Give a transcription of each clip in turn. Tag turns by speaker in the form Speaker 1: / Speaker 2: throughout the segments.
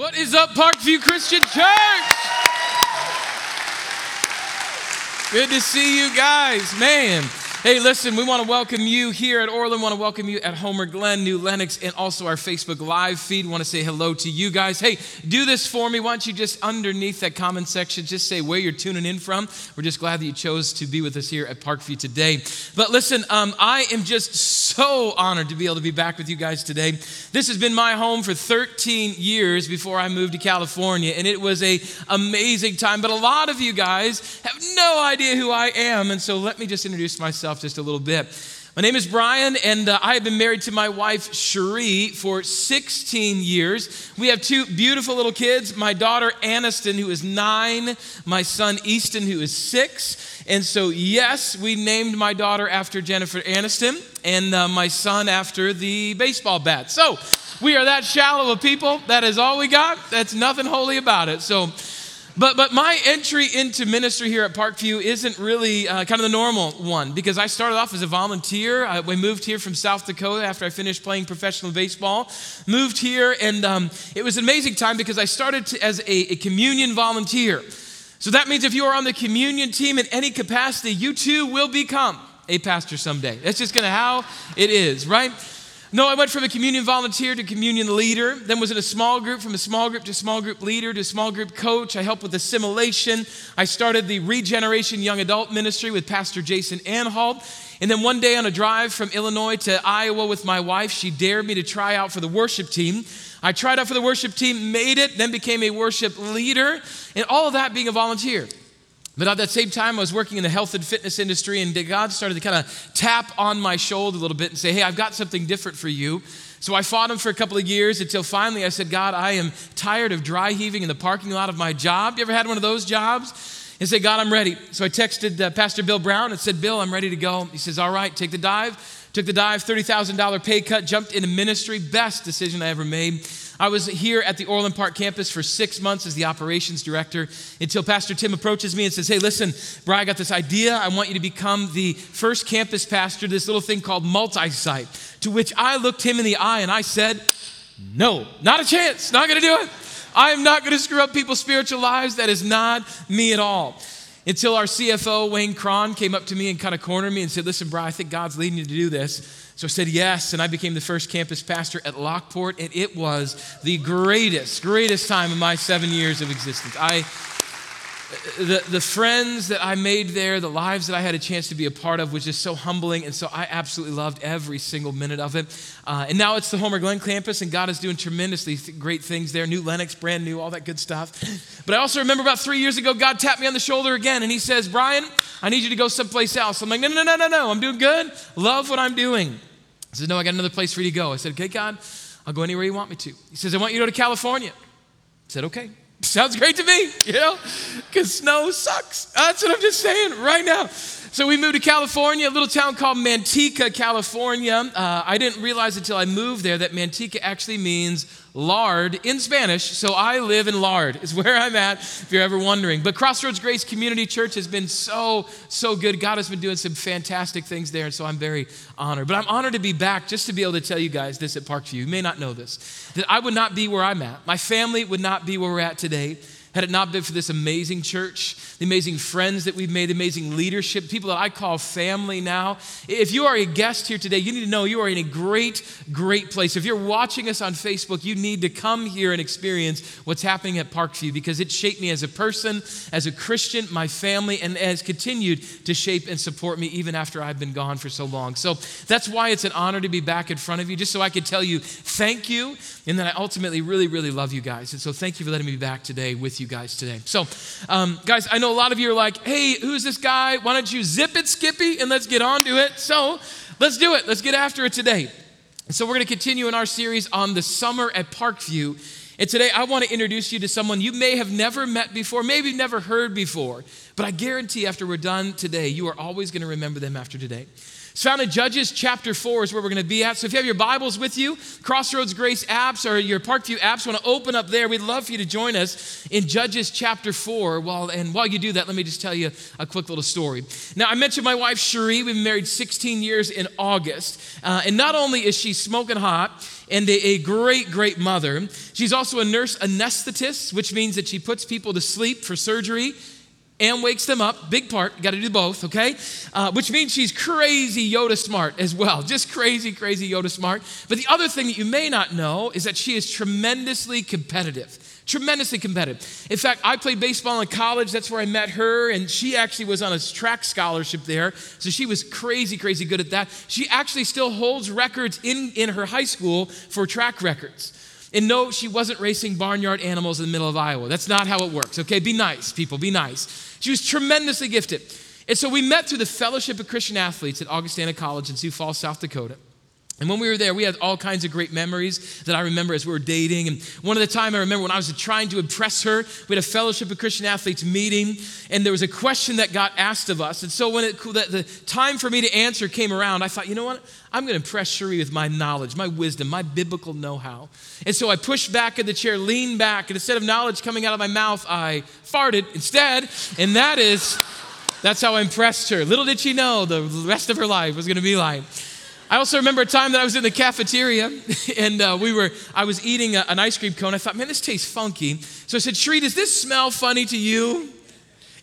Speaker 1: What is up, Parkview Christian Church? Good to see you guys, man. Hey, listen, we want to welcome you here at Orland, want to welcome you at Homer Glen, New Lenox, and also our Facebook Live feed. Want to say hello to you guys. Hey, do this for me. Why don't you just underneath that comment section, just say where you're tuning in from. We're just glad that you chose to be with us here at Parkview today. But listen, um, I am just so honored to be able to be back with you guys today. This has been my home for 13 years before I moved to California, and it was a amazing time. But a lot of you guys have no idea who I am, and so let me just introduce myself myself just a little bit. My name is Brian, and uh, I have been married to my wife, Cherie, for 16 years. We have two beautiful little kids my daughter, Aniston, who is nine, my son, Easton, who is six. And so, yes, we named my daughter after Jennifer Aniston, and uh, my son after the baseball bat. So, we are that shallow of people. That is all we got. That's nothing holy about it. So, but, but my entry into ministry here at Parkview isn't really uh, kind of the normal one because I started off as a volunteer. I, we moved here from South Dakota after I finished playing professional baseball. Moved here, and um, it was an amazing time because I started to, as a, a communion volunteer. So that means if you are on the communion team in any capacity, you too will become a pastor someday. That's just kind of how it is, right? No, I went from a communion volunteer to communion leader, then was in a small group, from a small group to small group leader to small group coach. I helped with assimilation. I started the Regeneration Young Adult Ministry with Pastor Jason Anhalt. And then one day on a drive from Illinois to Iowa with my wife, she dared me to try out for the worship team. I tried out for the worship team, made it, then became a worship leader, and all of that being a volunteer. But at that same time, I was working in the health and fitness industry, and God started to kind of tap on my shoulder a little bit and say, Hey, I've got something different for you. So I fought him for a couple of years until finally I said, God, I am tired of dry heaving in the parking lot of my job. You ever had one of those jobs? And said, God, I'm ready. So I texted uh, Pastor Bill Brown and said, Bill, I'm ready to go. He says, All right, take the dive. Took the dive, $30,000 pay cut, jumped into ministry. Best decision I ever made. I was here at the Orland Park campus for six months as the operations director until Pastor Tim approaches me and says, Hey, listen, Brian, I got this idea. I want you to become the first campus pastor, this little thing called multi site. To which I looked him in the eye and I said, No, not a chance, not gonna do it. I am not gonna screw up people's spiritual lives. That is not me at all until our CFO, Wayne Cron, came up to me and kind of cornered me and said, Listen, Brian, I think God's leading you to do this. So I said yes, and I became the first campus pastor at Lockport, and it was the greatest, greatest time of my seven years of existence. I the, the friends that I made there, the lives that I had a chance to be a part of was just so humbling. And so I absolutely loved every single minute of it. Uh, and now it's the Homer Glen campus, and God is doing tremendously great things there. New Lenox, brand new, all that good stuff. But I also remember about three years ago, God tapped me on the shoulder again, and He says, Brian, I need you to go someplace else. I'm like, no, no, no, no, no. I'm doing good. Love what I'm doing. He says, no, I got another place for you to go. I said, okay, God, I'll go anywhere you want me to. He says, I want you to go to California. I said, okay. Sounds great to me, you know, because snow sucks. That's what I'm just saying right now. So we moved to California, a little town called Manteca, California. Uh, I didn't realize until I moved there that Manteca actually means lard in Spanish. So I live in lard, is where I'm at, if you're ever wondering. But Crossroads Grace Community Church has been so, so good. God has been doing some fantastic things there, and so I'm very honored. But I'm honored to be back just to be able to tell you guys this at Parkview. You may not know this, that I would not be where I'm at. My family would not be where we're at today had it not been for this amazing church, the amazing friends that we've made, the amazing leadership, people that I call family now. If you are a guest here today, you need to know you are in a great, great place. If you're watching us on Facebook, you need to come here and experience what's happening at Parkview because it shaped me as a person, as a Christian, my family, and has continued to shape and support me even after I've been gone for so long. So that's why it's an honor to be back in front of you, just so I could tell you thank you, and that I ultimately really, really love you guys. And so thank you for letting me be back today with you guys today. So, um, guys, I know a lot of you are like, hey, who's this guy? Why don't you zip it, Skippy, and let's get on to it? So, let's do it. Let's get after it today. So, we're going to continue in our series on the summer at Parkview. And today, I want to introduce you to someone you may have never met before, maybe never heard before, but I guarantee after we're done today, you are always going to remember them after today. It's found in Judges chapter 4 is where we're going to be at. So if you have your Bibles with you, Crossroads Grace apps or your Parkview apps want to open up there, we'd love for you to join us in Judges chapter 4. Well, and while you do that, let me just tell you a quick little story. Now, I mentioned my wife Cherie. We've been married 16 years in August. Uh, and not only is she smoking hot, and a, great, great mother. She's also a nurse anesthetist, which means that she puts people to sleep for surgery and wakes them up. Big part, got to do both, okay? Uh, which means she's crazy Yoda smart as well. Just crazy, crazy Yoda smart. But the other thing that you may not know is that she is tremendously competitive. Tremendously competitive. In fact, I played baseball in college. That's where I met her, and she actually was on a track scholarship there. So she was crazy, crazy good at that. She actually still holds records in, in her high school for track records. And no, she wasn't racing barnyard animals in the middle of Iowa. That's not how it works, okay? Be nice, people, be nice. She was tremendously gifted. And so we met through the Fellowship of Christian Athletes at Augustana College in Sioux Falls, South Dakota. And when we were there, we had all kinds of great memories that I remember as we were dating. And one of the time I remember when I was trying to impress her, we had a Fellowship of Christian Athletes meeting, and there was a question that got asked of us. And so when it, the, the time for me to answer came around, I thought, you know what? I'm going to impress Cherie with my knowledge, my wisdom, my biblical know-how. And so I pushed back in the chair, leaned back, and instead of knowledge coming out of my mouth, I farted instead. And that is, that's how I impressed her. Little did she know the rest of her life was going to be like. I also remember a time that I was in the cafeteria and uh, we were, I was eating a, an ice cream cone. I thought, man, this tastes funky. So I said, Cherie, does this smell funny to you?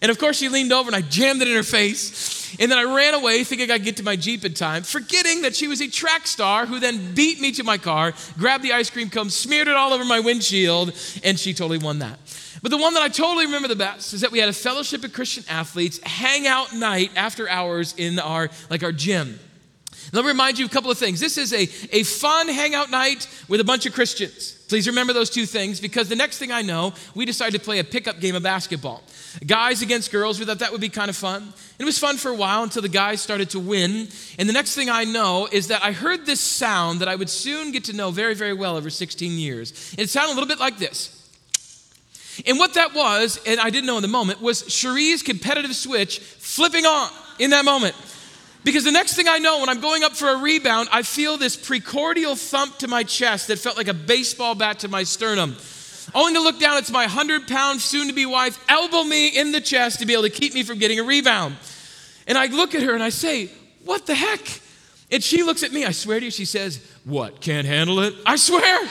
Speaker 1: And of course, she leaned over and I jammed it in her face. And then I ran away thinking I'd get to my Jeep in time, forgetting that she was a track star who then beat me to my car, grabbed the ice cream cone, smeared it all over my windshield, and she totally won that. But the one that I totally remember the best is that we had a fellowship of Christian athletes hangout night after hours in our like our gym. Let me remind you a couple of things. This is a, a fun hangout night with a bunch of Christians. Please remember those two things because the next thing I know, we decided to play a pickup game of basketball. Guys against girls, we thought that would be kind of fun. And it was fun for a while until the guys started to win. And the next thing I know is that I heard this sound that I would soon get to know very, very well over 16 years. It sounded a little bit like this. And what that was, and I didn't know in the moment, was Cherie's competitive switch flipping on in that moment. Because the next thing I know, when I'm going up for a rebound, I feel this precordial thump to my chest that felt like a baseball bat to my sternum. Only to look down, it's my 100 pound soon to be wife elbow me in the chest to be able to keep me from getting a rebound. And I look at her and I say, What the heck? And she looks at me, I swear to you, she says, What, can't handle it? I swear.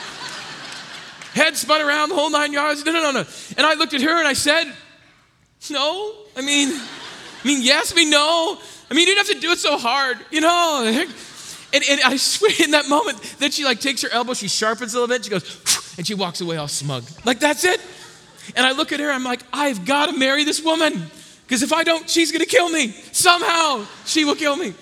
Speaker 1: Head spun around the whole nine yards. No, no, no, no. And I looked at her and I said, No. I mean, I mean, yes, me, no. I mean, you didn't have to do it so hard, you know. And, and I swear in that moment, then she like takes her elbow, she sharpens a little bit, she goes, and she walks away all smug. Like, that's it. And I look at her, I'm like, I've got to marry this woman. Because if I don't, she's going to kill me. Somehow, she will kill me.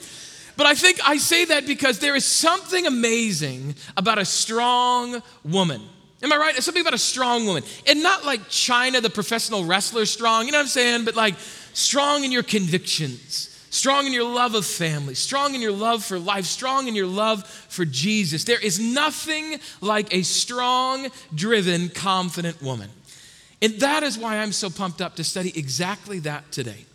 Speaker 1: But I think I say that because there is something amazing about a strong woman. Am I right? Something about a strong woman. And not like Chyna, the professional wrestler, strong, you know what I'm saying? But like strong in your convictions strong in your love of family, strong in your love for life, strong in your love for Jesus. There is nothing like a strong, driven, confident woman. And that is why I'm so pumped up to study exactly that today.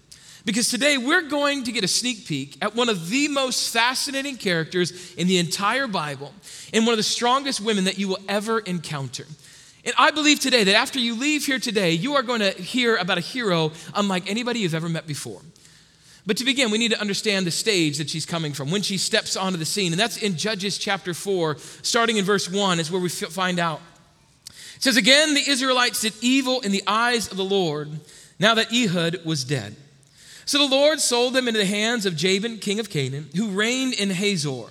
Speaker 1: Because today we're going to get a sneak peek at one of the most fascinating characters in the entire Bible and one of the strongest women that you will ever encounter. And I believe today that after you leave here today, you are going to hear about a hero unlike anybody you've ever met before. But to begin, we need to understand the stage that she's coming from when she steps onto the scene. And that's in Judges chapter 4, starting in verse 1, is where we find out. It says, Again, the Israelites did evil in the eyes of the Lord, now that Ehud was dead. So the Lord sold them into the hands of Jabin, king of Canaan, who reigned in Hazor.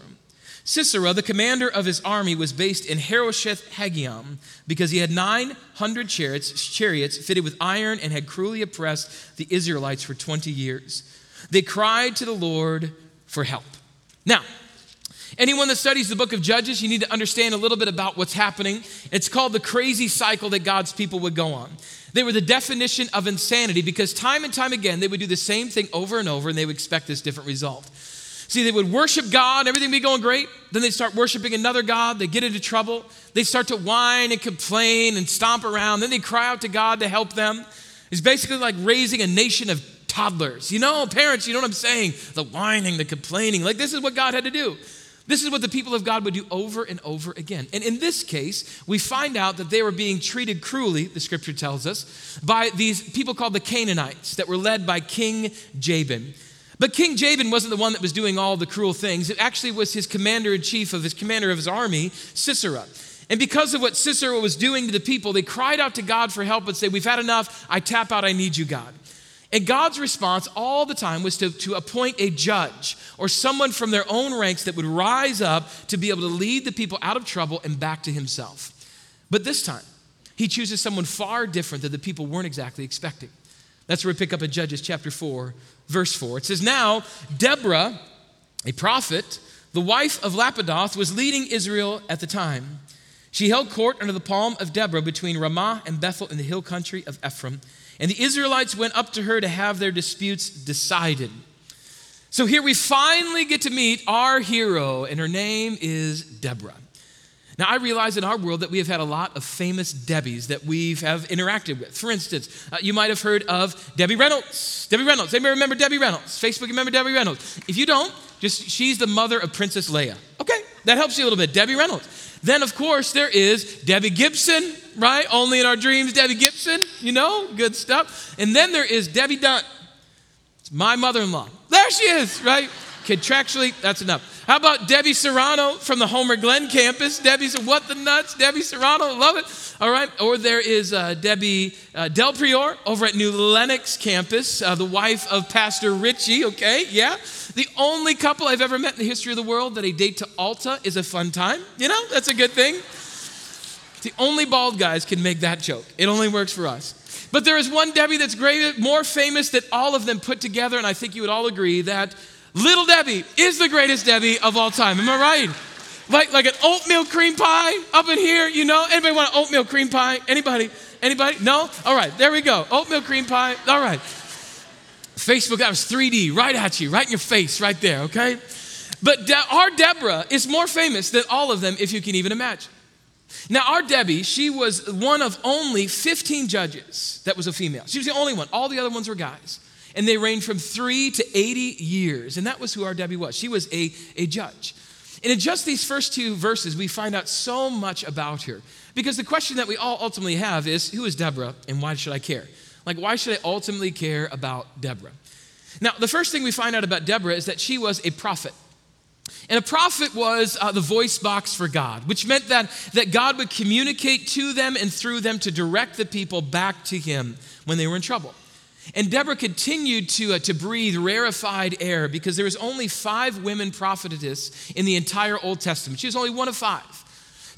Speaker 1: Sisera, the commander of his army, was based in Harosheth Hagoyim because he had 900 chariots, chariots fitted with iron and had cruelly oppressed the Israelites for 20 years. They cried to the Lord for help. Now, anyone that studies the book of Judges, you need to understand a little bit about what's happening. It's called the crazy cycle that God's people would go on. They were the definition of insanity because time and time again they would do the same thing over and over and they would expect this different result. See, they would worship God, everything would be going great. Then they'd start worshiping another God. They get into trouble. They start to whine and complain and stomp around. Then they cry out to God to help them. It's basically like raising a nation of toddlers. You know, parents, you know what I'm saying? The whining, the complaining. Like, this is what God had to do. This is what the people of God would do over and over again. And in this case, we find out that they were being treated cruelly, the scripture tells us, by these people called the Canaanites that were led by King Jabin. But King Jabin wasn't the one that was doing all the cruel things. It actually was his commander in chief of his commander of his army, Sisera. And because of what Sisera was doing to the people, they cried out to God for help and say, We've had enough. I tap out. I need you, God. And God's response all the time was to, to appoint a judge or someone from their own ranks that would rise up to be able to lead the people out of trouble and back to himself. But this time, he chooses someone far different that the people weren't exactly expecting. That's where we pick up in Judges chapter 4, verse 4. It says, Now Deborah, a prophet, the wife of Lapidoth, was leading Israel at the time. She held court under the palm of Deborah between Ramah and Bethel in the hill country of Ephraim. And the Israelites went up to her to have their disputes decided. So here we finally get to meet our hero, and her name is Deborah. Now, I realize in our world that we have had a lot of famous Debbies that we have interacted with. For instance, uh, you might have heard of Debbie Reynolds. Debbie Reynolds. Anybody remember Debbie Reynolds? Facebook, remember Debbie Reynolds? If you don't, just she's the mother of Princess Leia. Okay, that helps you a little bit. Debbie Reynolds. Then, of course, there is Debbie Gibson, right? Only in our dreams, Debbie Gibson, you know, good stuff. And then there is Debbie Dunn. It's my mother in law. There she is, right? Contractually, that's enough. How about Debbie Serrano from the Homer Glen campus? Debbie said, What the nuts? Debbie Serrano, love it. All right. Or there is uh, Debbie uh, Del Prior over at New Lenox campus, uh, the wife of Pastor Richie, okay? Yeah. The only couple I've ever met in the history of the world that a date to Ulta is a fun time. You know, that's a good thing. The only bald guys can make that joke. It only works for us. But there is one Debbie that's more famous than all of them put together, and I think you would all agree that Little Debbie is the greatest Debbie of all time. Am I right? Like, like an oatmeal cream pie up in here, you know? Anybody want an oatmeal cream pie? Anybody? Anybody? No? All right, there we go. Oatmeal cream pie. All right. Facebook, that was 3D, right at you, right in your face, right there, okay? But De- our Deborah is more famous than all of them, if you can even imagine. Now, our Debbie, she was one of only 15 judges that was a female. She was the only one. All the other ones were guys. And they reigned from three to 80 years. And that was who our Debbie was. She was a, a judge. And in just these first two verses, we find out so much about her. Because the question that we all ultimately have is who is Deborah and why should I care? Like, why should I ultimately care about Deborah? Now, the first thing we find out about Deborah is that she was a prophet. And a prophet was uh, the voice box for God, which meant that, that God would communicate to them and through them to direct the people back to Him when they were in trouble. And Deborah continued to, uh, to breathe rarefied air because there was only five women prophetesses in the entire Old Testament. She was only one of five.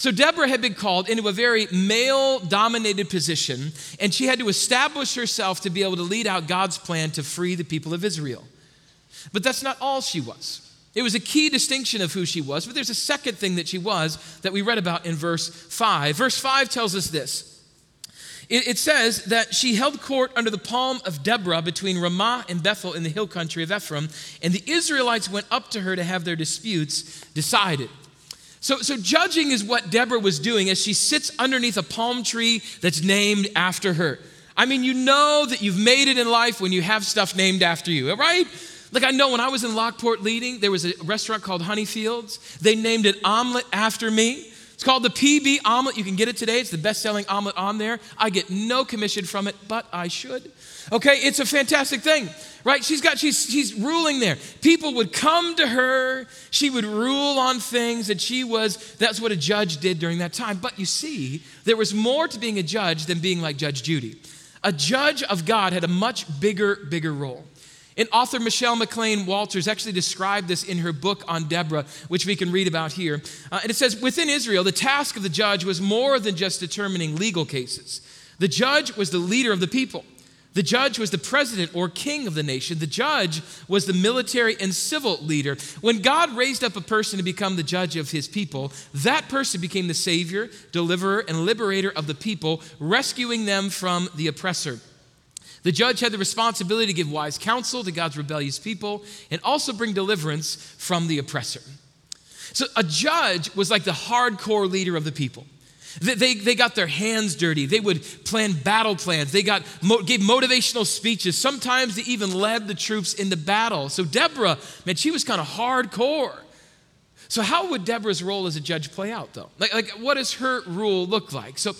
Speaker 1: So Deborah had been called into a very male dominated position, and she had to establish herself to be able to lead out God's plan to free the people of Israel. But that's not all she was. It was a key distinction of who she was, but there's a second thing that she was that we read about in verse 5. Verse 5 tells us this. It, it says that she held court under the palm of Deborah between Ramah and Bethel in the hill country of Ephraim, and the Israelites went up to her to have their disputes decided. So, so judging is what Deborah was doing as she sits underneath a palm tree that's named after her. I mean, you know that you've made it in life when you have stuff named after you, right? Like I know when I was in Lockport leading, there was a restaurant called Honeyfields. They named it omelet after me. It's called the PB omelet. You can get it today. It's the best selling omelet on there. I get no commission from it, but I should. Okay, it's a fantastic thing, right? She's got, she's, she's ruling there. People would come to her. She would rule on things that she was, that's what a judge did during that time. But you see, there was more to being a judge than being like Judge Judy. A judge of God had a much bigger, bigger role. And author Michelle McLean Walters actually described this in her book on Deborah, which we can read about here. Uh, and it says Within Israel, the task of the judge was more than just determining legal cases. The judge was the leader of the people. The judge was the president or king of the nation. The judge was the military and civil leader. When God raised up a person to become the judge of his people, that person became the savior, deliverer, and liberator of the people, rescuing them from the oppressor. The judge had the responsibility to give wise counsel to God's rebellious people and also bring deliverance from the oppressor. So a judge was like the hardcore leader of the people. They, they, they, got their hands dirty. They would plan battle plans. They got, gave motivational speeches. Sometimes they even led the troops into battle. So Deborah, man, she was kind of hardcore. So how would Deborah's role as a judge play out, though? Like, like what does her rule look like? So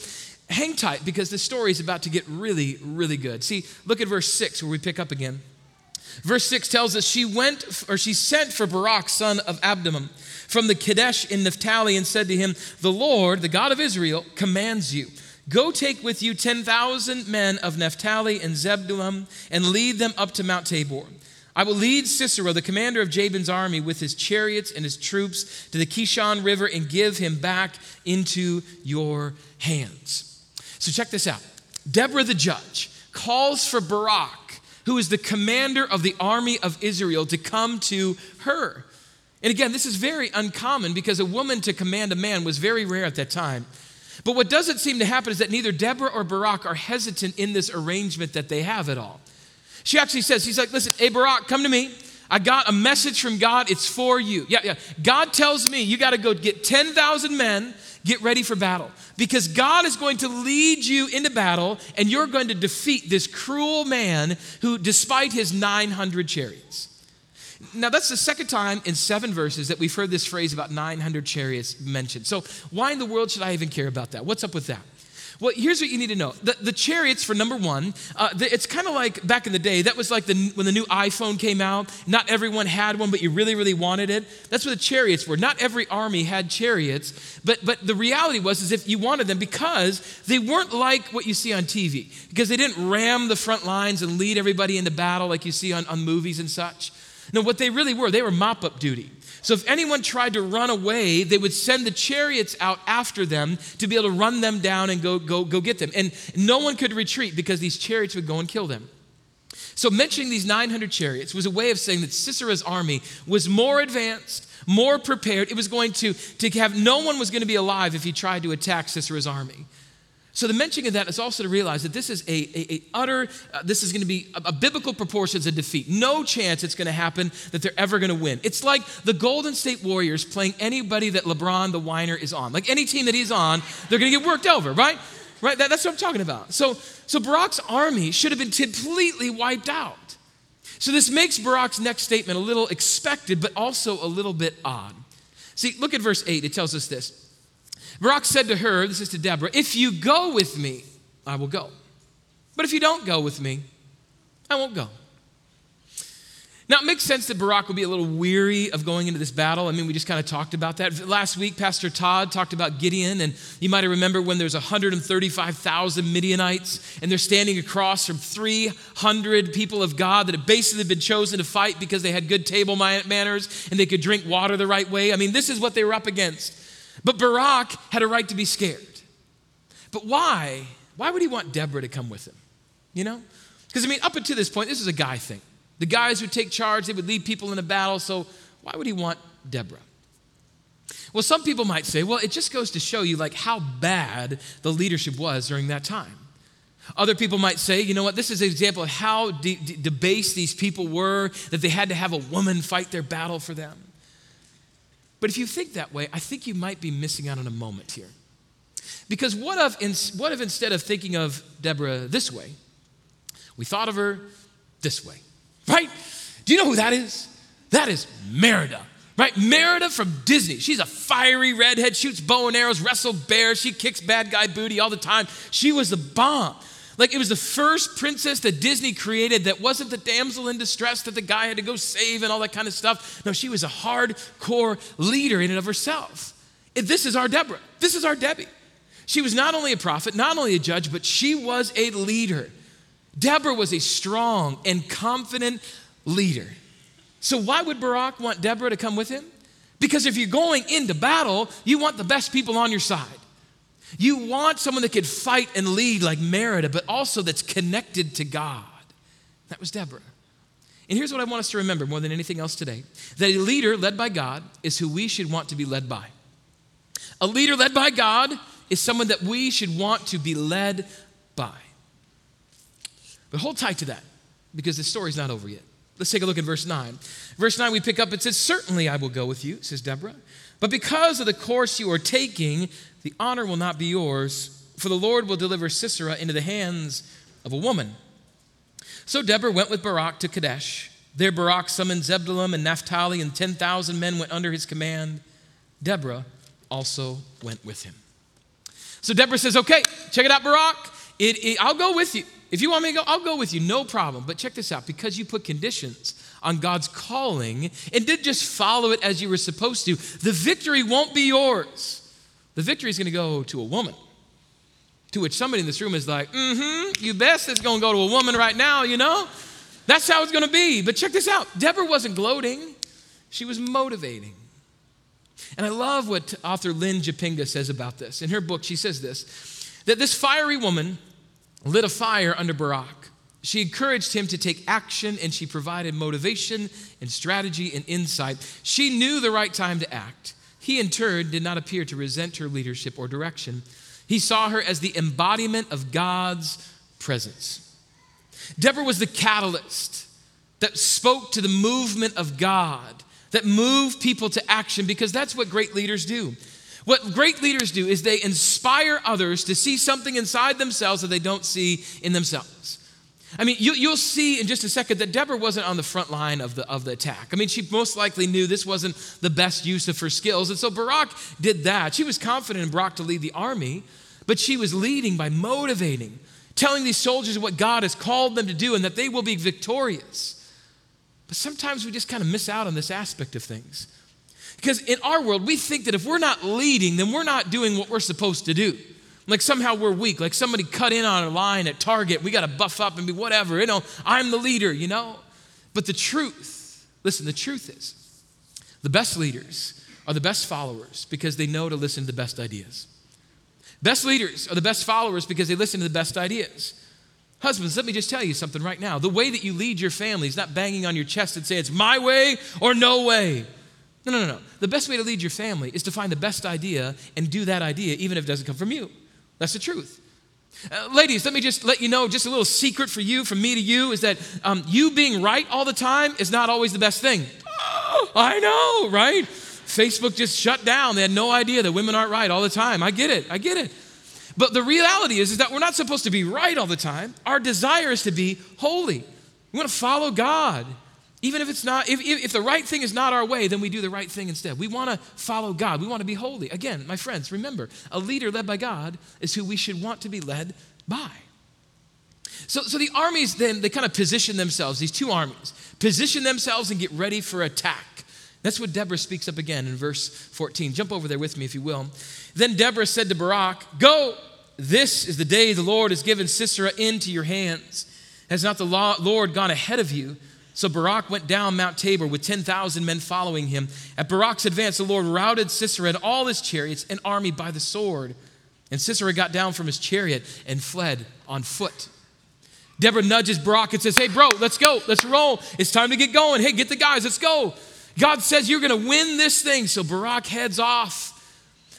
Speaker 1: hang tight because the story is about to get really, really good. See, look at verse 6 where we pick up again. Verse 6 tells us she went, or she sent for Barak, son of Abinoam, from the Kadesh in Naphtali, and said to him, The Lord, the God of Israel, commands you. Go take with you 10,000 men of Naphtali and Zebulun and lead them up to Mount Tabor. I will lead Sisera, the commander of Jabin's army, with his chariots and his troops to the Kishon River and give him back into your hands. So check this out. Deborah the judge calls for Barak who is the commander of the army of Israel, to come to her. And again, this is very uncommon because a woman to command a man was very rare at that time. But what doesn't seem to happen is that neither Deborah or Barak are hesitant in this arrangement that they have at all. She actually says, He's like, listen, hey, Barak, come to me. I got a message from God. It's for you. Yeah, yeah. God tells me you got to go get 10,000 men Get ready for battle because God is going to lead you into battle and you're going to defeat this cruel man who, despite his 900 chariots. Now, that's the second time in seven verses that we've heard this phrase about 900 chariots mentioned. So, why in the world should I even care about that? What's up with that? Well, here's what you need to know the, the chariots, for number one, uh, the, it's kind of like back in the day, that was like the, when the new iPhone came out. Not everyone had one, but you really, really wanted it. That's what the chariots were. Not every army had chariots, but, but the reality was is if you wanted them because they weren't like what you see on TV, because they didn't ram the front lines and lead everybody into battle like you see on, on movies and such. No, what they really were, they were mop up duty. So if anyone tried to run away, they would send the chariots out after them to be able to run them down and go, go, go get them. And no one could retreat because these chariots would go and kill them. So mentioning these 900 chariots was a way of saying that Sisera's army was more advanced, more prepared. It was going to, to have no one was going to be alive if he tried to attack Sisera's army. So the mentioning of that is also to realize that this is a, a, a utter, uh, this is going to be a, a, biblical proportions of defeat. No chance it's going to happen that they're ever going to win. It's like the Golden State Warriors playing anybody that LeBron the whiner is on. Like any team that he's on, they're going to get worked over, right? Right? That, that's what I'm talking about. So, so Barak's army should have been completely wiped out. So this makes Barak's next statement a little expected, but also a little bit odd. See, look at verse 8. It tells us this. Barak said to her, this is to Deborah, if you go with me, I will go. But if you don't go with me, I won't go. Now, it makes sense that Barak would be a little weary of going into this battle. I mean, we just kind of talked about that. Last week, Pastor Todd talked about Gideon, and you might remember when there's 135,000 Midianites, and they're standing across from 300 people of God that have basically been chosen to fight because they had good table manners and they could drink water the right way. I mean, this is what they were up against. But Barak had a right to be scared. But why? Why would he want Deborah to come with him? You know? Because, I mean, up until this point, this is a guy thing. The guys would take charge, they would lead people in a battle, so why would he want Deborah? Well, some people might say, well, it just goes to show you like how bad the leadership was during that time. Other people might say, you know what, this is an example of how de- de- debased these people were, that they had to have a woman fight their battle for them. But if you think that way, I think you might be missing out on a moment here. Because what if, what if instead of thinking of Deborah this way, we thought of her this way, right? Do you know who that is? That is Merida, right? Merida from Disney. She's a fiery redhead, shoots bow and arrows, wrestles bears, she kicks bad guy booty all the time. She was the bomb. Like it was the first princess that Disney created that wasn't the damsel in distress that the guy had to go save and all that kind of stuff. No, she was a hardcore leader in and of herself. This is our Deborah. This is our Debbie. She was not only a prophet, not only a judge, but she was a leader. Deborah was a strong and confident leader. So, why would Barak want Deborah to come with him? Because if you're going into battle, you want the best people on your side. You want someone that could fight and lead like Merida, but also that's connected to God. That was Deborah. And here's what I want us to remember more than anything else today that a leader led by God is who we should want to be led by. A leader led by God is someone that we should want to be led by. But hold tight to that because the story's not over yet. Let's take a look at verse 9. Verse 9, we pick up, it says, Certainly I will go with you, says Deborah. But because of the course you are taking, the honor will not be yours, for the Lord will deliver Sisera into the hands of a woman. So Deborah went with Barak to Kadesh. There Barak summoned Zebulun and Naphtali, and 10,000 men went under his command. Deborah also went with him. So Deborah says, Okay, check it out, Barak. It, it, I'll go with you. If you want me to go, I'll go with you, no problem. But check this out because you put conditions on God's calling and did just follow it as you were supposed to, the victory won't be yours. The victory is going to go to a woman. To which somebody in this room is like, mm hmm, you best it's going to go to a woman right now, you know? That's how it's going to be. But check this out Deborah wasn't gloating, she was motivating. And I love what author Lynn Japinga says about this. In her book, she says this that this fiery woman lit a fire under Barak. She encouraged him to take action and she provided motivation and strategy and insight. She knew the right time to act. He, in turn, did not appear to resent her leadership or direction. He saw her as the embodiment of God's presence. Deborah was the catalyst that spoke to the movement of God, that moved people to action, because that's what great leaders do. What great leaders do is they inspire others to see something inside themselves that they don't see in themselves. I mean, you, will see in just a second that Deborah wasn't on the front line of the, of the attack. I mean, she most likely knew this wasn't the best use of her skills. And so Barak did that. She was confident in Barak to lead the army, but she was leading by motivating, telling these soldiers what God has called them to do and that they will be victorious. But sometimes we just kind of miss out on this aspect of things. Because in our world, we think that if we're not leading, then we're not doing what we're supposed to do. Like somehow we're weak, like somebody cut in on a line at Target. We got to buff up and be whatever. You know, I'm the leader, you know? But the truth, listen, the truth is the best leaders are the best followers because they know to listen to the best ideas. Best leaders are the best followers because they listen to the best ideas. Husbands, let me just tell you something right now. The way that you lead your family is not banging on your chest and say it's my way or no way. No, no, no, no. The best way to lead your family is to find the best idea and do that idea even if it doesn't come from you. That's the truth. Uh, ladies, let me just let you know just a little secret for you, from me to you, is that um, you being right all the time is not always the best thing. Oh, I know, right? Facebook just shut down. They had no idea that women aren't right all the time. I get it. I get it. But the reality is, is that we're not supposed to be right all the time. Our desire is to be holy. We want to follow God. Even if it's not, if, if the right thing is not our way, then we do the right thing instead. We want to follow God. We want to be holy. Again, my friends, remember, a leader led by God is who we should want to be led by. So, so the armies then, they kind of position themselves, these two armies, position themselves and get ready for attack. That's what Deborah speaks up again in verse 14. Jump over there with me if you will. Then Deborah said to Barak, Go, this is the day the Lord has given Sisera into your hands. Has not the Lord gone ahead of you? So Barak went down Mount Tabor with 10,000 men following him. At Barak's advance, the Lord routed Sisera and all his chariots and army by the sword. And Sisera got down from his chariot and fled on foot. Deborah nudges Barak and says, Hey, bro, let's go. Let's roll. It's time to get going. Hey, get the guys. Let's go. God says you're going to win this thing. So Barak heads off.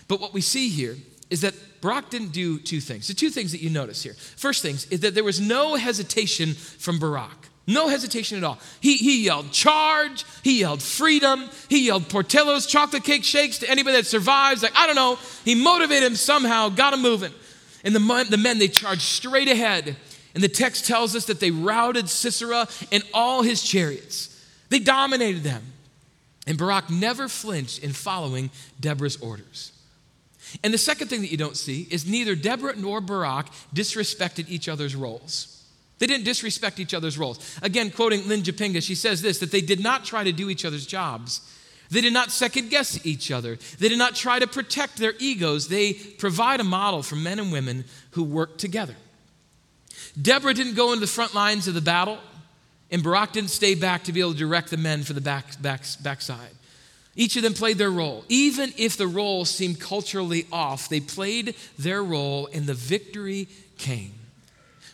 Speaker 1: But what we see here is that Barak didn't do two things. The two things that you notice here. First things is that there was no hesitation from Barak. No hesitation at all. He, he yelled charge, he yelled freedom, he yelled Portillo's chocolate cake shakes to anybody that survives. Like, I don't know. He motivated him somehow, got him moving. And the, the men, they charged straight ahead. And the text tells us that they routed Sisera and all his chariots. They dominated them. And Barak never flinched in following Deborah's orders. And the second thing that you don't see is neither Deborah nor Barak disrespected each other's roles. They didn't disrespect each other's roles. Again, quoting Lynn Japinga, she says this that they did not try to do each other's jobs. They did not second guess each other. They did not try to protect their egos. They provide a model for men and women who work together. Deborah didn't go into the front lines of the battle, and Barak didn't stay back to be able to direct the men for the back, back, backside. Each of them played their role. Even if the role seemed culturally off, they played their role, and the victory came.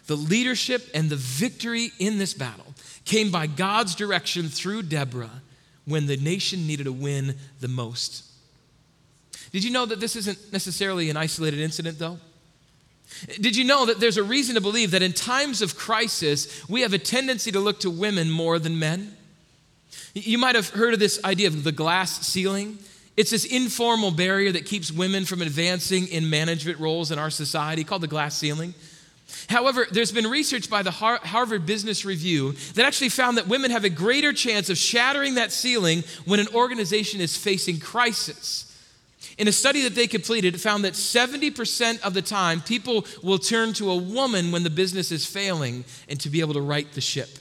Speaker 1: The leadership and the victory in this battle came by God's direction through Deborah when the nation needed a win the most. Did you know that this isn't necessarily an isolated incident, though? Did you know that there's a reason to believe that in times of crisis, we have a tendency to look to women more than men? You might have heard of this idea of the glass ceiling. It's this informal barrier that keeps women from advancing in management roles in our society called the glass ceiling. However, there's been research by the Harvard Business Review that actually found that women have a greater chance of shattering that ceiling when an organization is facing crisis. In a study that they completed, it found that 70% of the time people will turn to a woman when the business is failing and to be able to right the ship.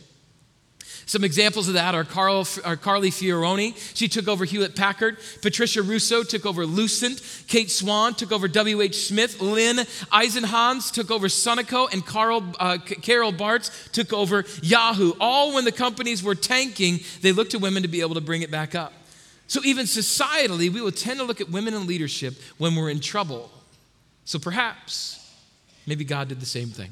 Speaker 1: Some examples of that are, Carl, are Carly Fiorina. She took over Hewlett Packard. Patricia Russo took over Lucent. Kate Swann took over W.H. Smith. Lynn Elsenhans took over Sunoco. And Carl, uh, Carol Bartz took over Yahoo. All when the companies were tanking, they looked to women to be able to bring it back up. So even societally, we will tend to look at women in leadership when we're in trouble. So perhaps, maybe God did the same thing.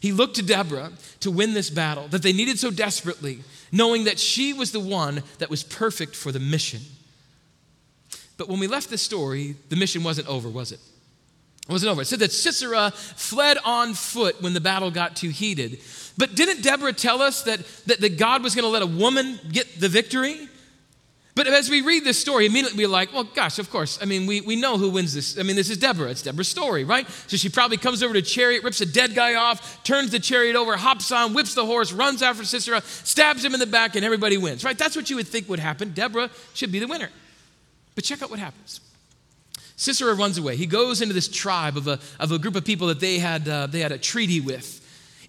Speaker 1: He looked to Deborah to win this battle that they needed so desperately, knowing that she was the one that was perfect for the mission. But when we left this story, the mission wasn't over, was it? It wasn't over. It said that Sisera fled on foot when the battle got too heated. But didn't Deborah tell us that, that, that God was going to let a woman get the victory? But as we read this story, immediately we're like, well, gosh, of course. I mean, we, we know who wins this. I mean, this is Deborah. It's Deborah's story, right? So she probably comes over to chariot, rips a dead guy off, turns the chariot over, hops on, whips the horse, runs after Sisera, stabs him in the back, and everybody wins, right? That's what you would think would happen. Deborah should be the winner. But check out what happens. Sisera runs away. He goes into this tribe of a, of a group of people that they had, uh, they had a treaty with.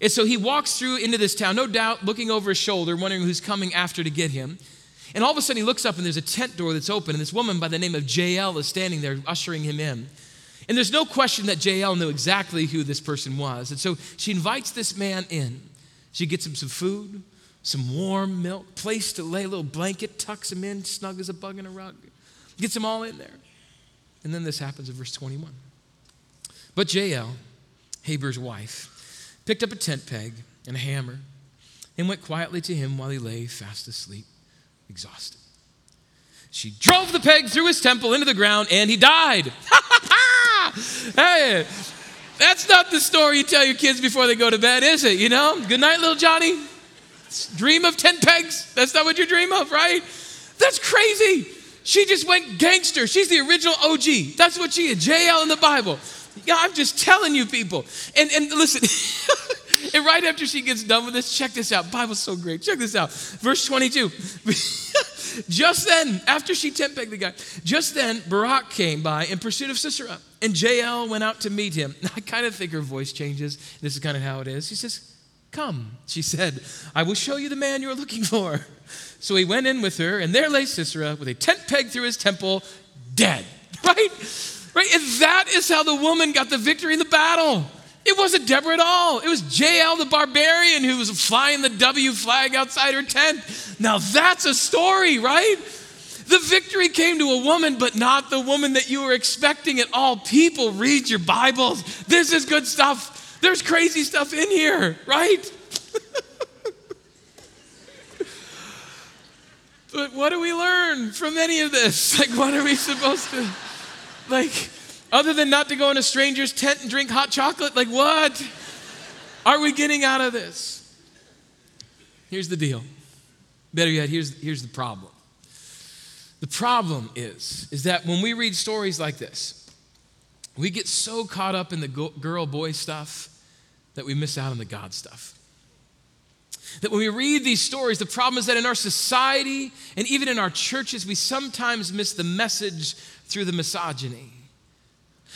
Speaker 1: And so he walks through into this town, no doubt looking over his shoulder, wondering who's coming after to get him. And all of a sudden, he looks up and there's a tent door that's open, and this woman by the name of Jael is standing there ushering him in. And there's no question that Jael knew exactly who this person was. And so she invites this man in. She gets him some food, some warm milk, place to lay, a little blanket, tucks him in, snug as a bug in a rug, gets him all in there. And then this happens in verse 21. But Jael, Heber's wife, picked up a tent peg and a hammer and went quietly to him while he lay fast asleep exhausted. She drove the peg through his temple into the ground and he died. hey, that's not the story you tell your kids before they go to bed, is it? You know, good night, little Johnny. Dream of 10 pegs. That's not what you dream of, right? That's crazy. She just went gangster. She's the original OG. That's what she is. Jael in the Bible. Yeah, I'm just telling you people. And, and listen, and right after she gets done with this, check this out. Bible's so great. Check this out. Verse 22. just then, after she tent pegged the guy, just then Barak came by in pursuit of Sisera, and Jael went out to meet him. I kind of think her voice changes. This is kind of how it is. She says, Come, she said, I will show you the man you're looking for. So he went in with her, and there lay Sisera with a tent peg through his temple, dead. Right? Right? And that is how the woman got the victory in the battle. It wasn't Deborah at all. It was Jael the barbarian who was flying the W flag outside her tent. Now that's a story, right? The victory came to a woman, but not the woman that you were expecting at all. People, read your Bibles. This is good stuff. There's crazy stuff in here, right? but what do we learn from any of this? Like, what are we supposed to, like, other than not to go in a stranger's tent and drink hot chocolate? Like, what are we getting out of this? Here's the deal. Better yet, here's, here's the problem. The problem is, is that when we read stories like this, we get so caught up in the girl boy stuff that we miss out on the God stuff. That when we read these stories, the problem is that in our society and even in our churches, we sometimes miss the message through the misogyny.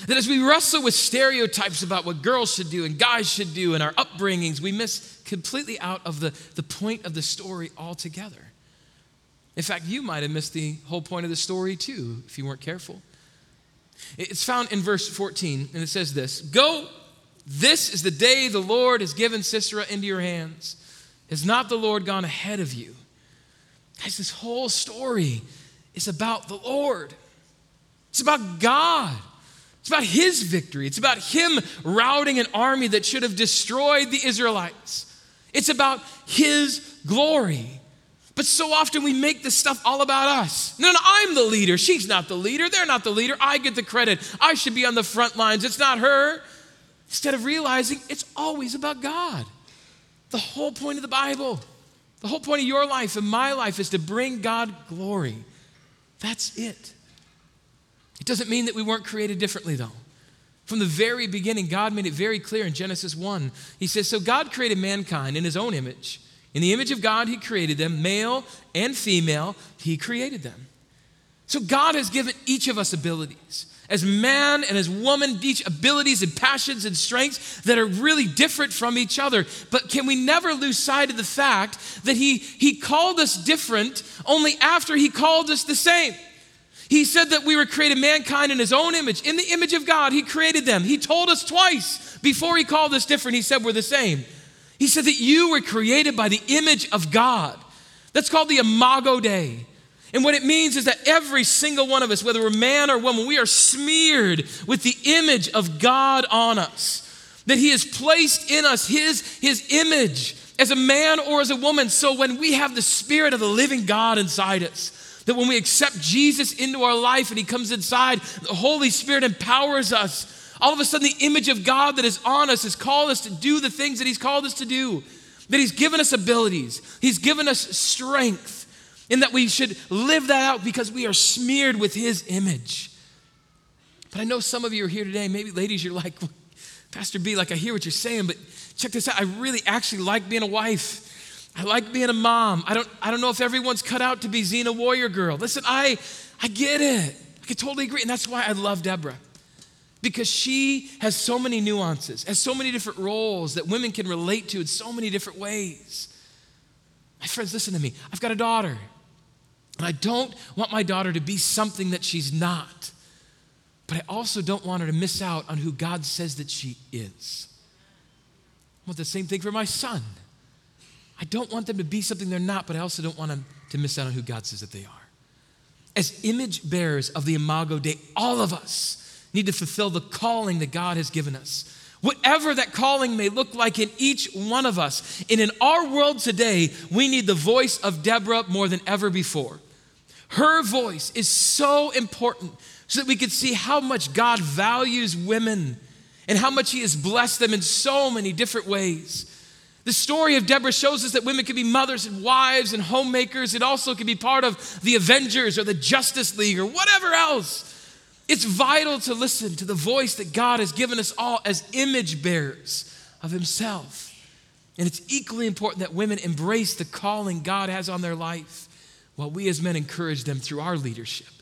Speaker 1: That as we wrestle with stereotypes about what girls should do and guys should do in our upbringings, we miss completely out of the, the point of the story altogether. In fact, you might have missed the whole point of the story too if you weren't careful. It's found in verse 14, and it says this Go, this is the day the Lord has given Sisera into your hands. Has not the Lord gone ahead of you? Guys, this whole story is about the Lord, it's about God. It's about his victory. It's about him routing an army that should have destroyed the Israelites. It's about his glory. But so often we make this stuff all about us. No, no, I'm the leader. She's not the leader. They're not the leader. I get the credit. I should be on the front lines. It's not her. Instead of realizing it's always about God. The whole point of the Bible, the whole point of your life and my life is to bring God glory. That's it. It doesn't mean that we weren't created differently, though. From the very beginning, God made it very clear in Genesis 1. He says, So God created mankind in his own image. In the image of God, he created them, male and female, he created them. So God has given each of us abilities. As man and as woman, each abilities and passions and strengths that are really different from each other. But can we never lose sight of the fact that he, he called us different only after he called us the same? He said that we were created mankind in his own image. In the image of God, he created them. He told us twice before he called us different, he said we're the same. He said that you were created by the image of God. That's called the Imago Dei. And what it means is that every single one of us, whether we're man or woman, we are smeared with the image of God on us. That He has placed in us His, His image as a man or as a woman. So when we have the Spirit of the living God inside us, that when we accept Jesus into our life and He comes inside, the Holy Spirit empowers us. All of a sudden, the image of God that is on us has called us to do the things that He's called us to do. That He's given us abilities, He's given us strength, and that we should live that out because we are smeared with His image. But I know some of you are here today. Maybe, ladies, you're like, Pastor B, like I hear what you're saying, but check this out. I really actually like being a wife. I like being a mom. I don't, I don't know if everyone's cut out to be Xena Warrior Girl. Listen, I, I get it. I can totally agree. And that's why I love Deborah. Because she has so many nuances, has so many different roles that women can relate to in so many different ways. My friends, listen to me. I've got a daughter. And I don't want my daughter to be something that she's not. But I also don't want her to miss out on who God says that she is. I want the same thing for my son. I don't want them to be something they're not, but I also don't want them to miss out on who God says that they are. As image bearers of the Imago Dei, all of us need to fulfill the calling that God has given us. Whatever that calling may look like in each one of us. And in our world today, we need the voice of Deborah more than ever before. Her voice is so important so that we can see how much God values women and how much He has blessed them in so many different ways. The story of Deborah shows us that women can be mothers and wives and homemakers. It also can be part of the Avengers or the Justice League or whatever else. It's vital to listen to the voice that God has given us all as image bearers of Himself. And it's equally important that women embrace the calling God has on their life while we as men encourage them through our leadership.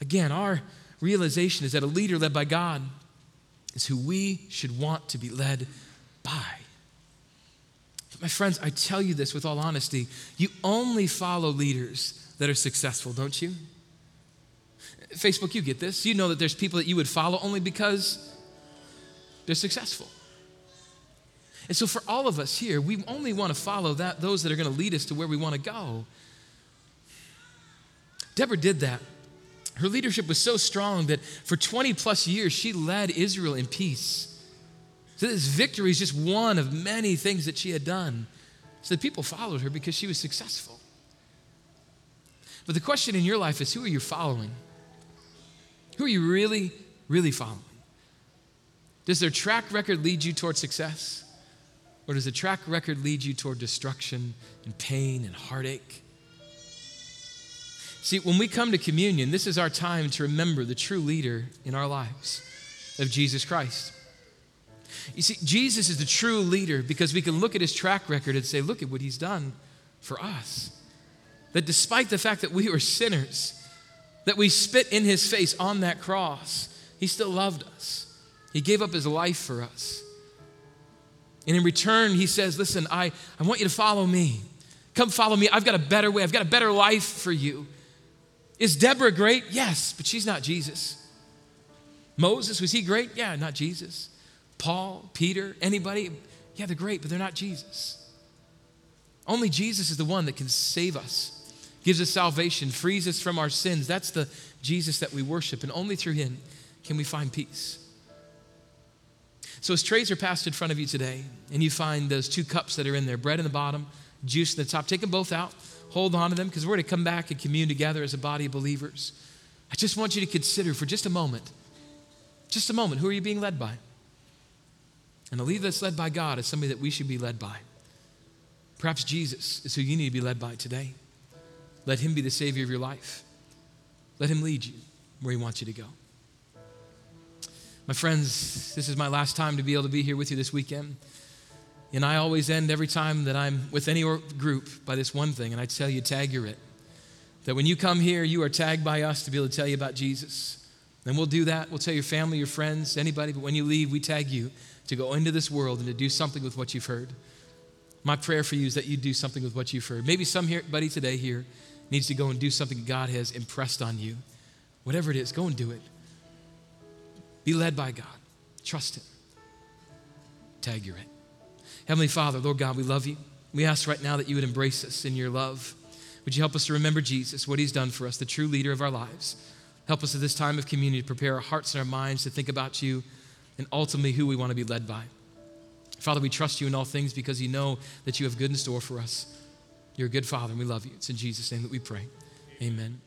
Speaker 1: Again, our realization is that a leader led by God is who we should want to be led by. My friends, I tell you this with all honesty. You only follow leaders that are successful, don't you? Facebook, you get this. You know that there's people that you would follow only because they're successful. And so for all of us here, we only want to follow that those that are going to lead us to where we want to go. Deborah did that. Her leadership was so strong that for 20 plus years she led Israel in peace. So this victory is just one of many things that she had done. So the people followed her because she was successful. But the question in your life is who are you following? Who are you really, really following? Does their track record lead you toward success? Or does the track record lead you toward destruction and pain and heartache? See, when we come to communion, this is our time to remember the true leader in our lives of Jesus Christ. You see, Jesus is the true leader because we can look at his track record and say, look at what he's done for us. That despite the fact that we were sinners, that we spit in his face on that cross, he still loved us. He gave up his life for us. And in return, he says, Listen, I, I want you to follow me. Come follow me. I've got a better way, I've got a better life for you. Is Deborah great? Yes, but she's not Jesus. Moses, was he great? Yeah, not Jesus. Paul, Peter, anybody? Yeah, they're great, but they're not Jesus. Only Jesus is the one that can save us, gives us salvation, frees us from our sins. That's the Jesus that we worship, and only through him can we find peace. So, as trays are passed in front of you today, and you find those two cups that are in there bread in the bottom, juice in the top, take them both out, hold on to them, because we're going to come back and commune together as a body of believers. I just want you to consider for just a moment, just a moment, who are you being led by? And a leader that's led by God is somebody that we should be led by. Perhaps Jesus is who you need to be led by today. Let him be the Savior of your life. Let Him lead you where He wants you to go. My friends, this is my last time to be able to be here with you this weekend. And I always end every time that I'm with any group by this one thing, and I tell you, tag you're it. That when you come here, you are tagged by us to be able to tell you about Jesus. And we'll do that. We'll tell your family, your friends, anybody, but when you leave, we tag you to go into this world and to do something with what you've heard. My prayer for you is that you do something with what you've heard. Maybe somebody today here needs to go and do something God has impressed on you. Whatever it is, go and do it. Be led by God. Trust Him. Tag you're it. Heavenly Father, Lord God, we love you. We ask right now that you would embrace us in your love. Would you help us to remember Jesus, what he's done for us, the true leader of our lives? Help us at this time of community to prepare our hearts and our minds to think about you and ultimately who we want to be led by. Father, we trust you in all things because you know that you have good in store for us. You're a good Father, and we love you. It's in Jesus' name that we pray. Amen.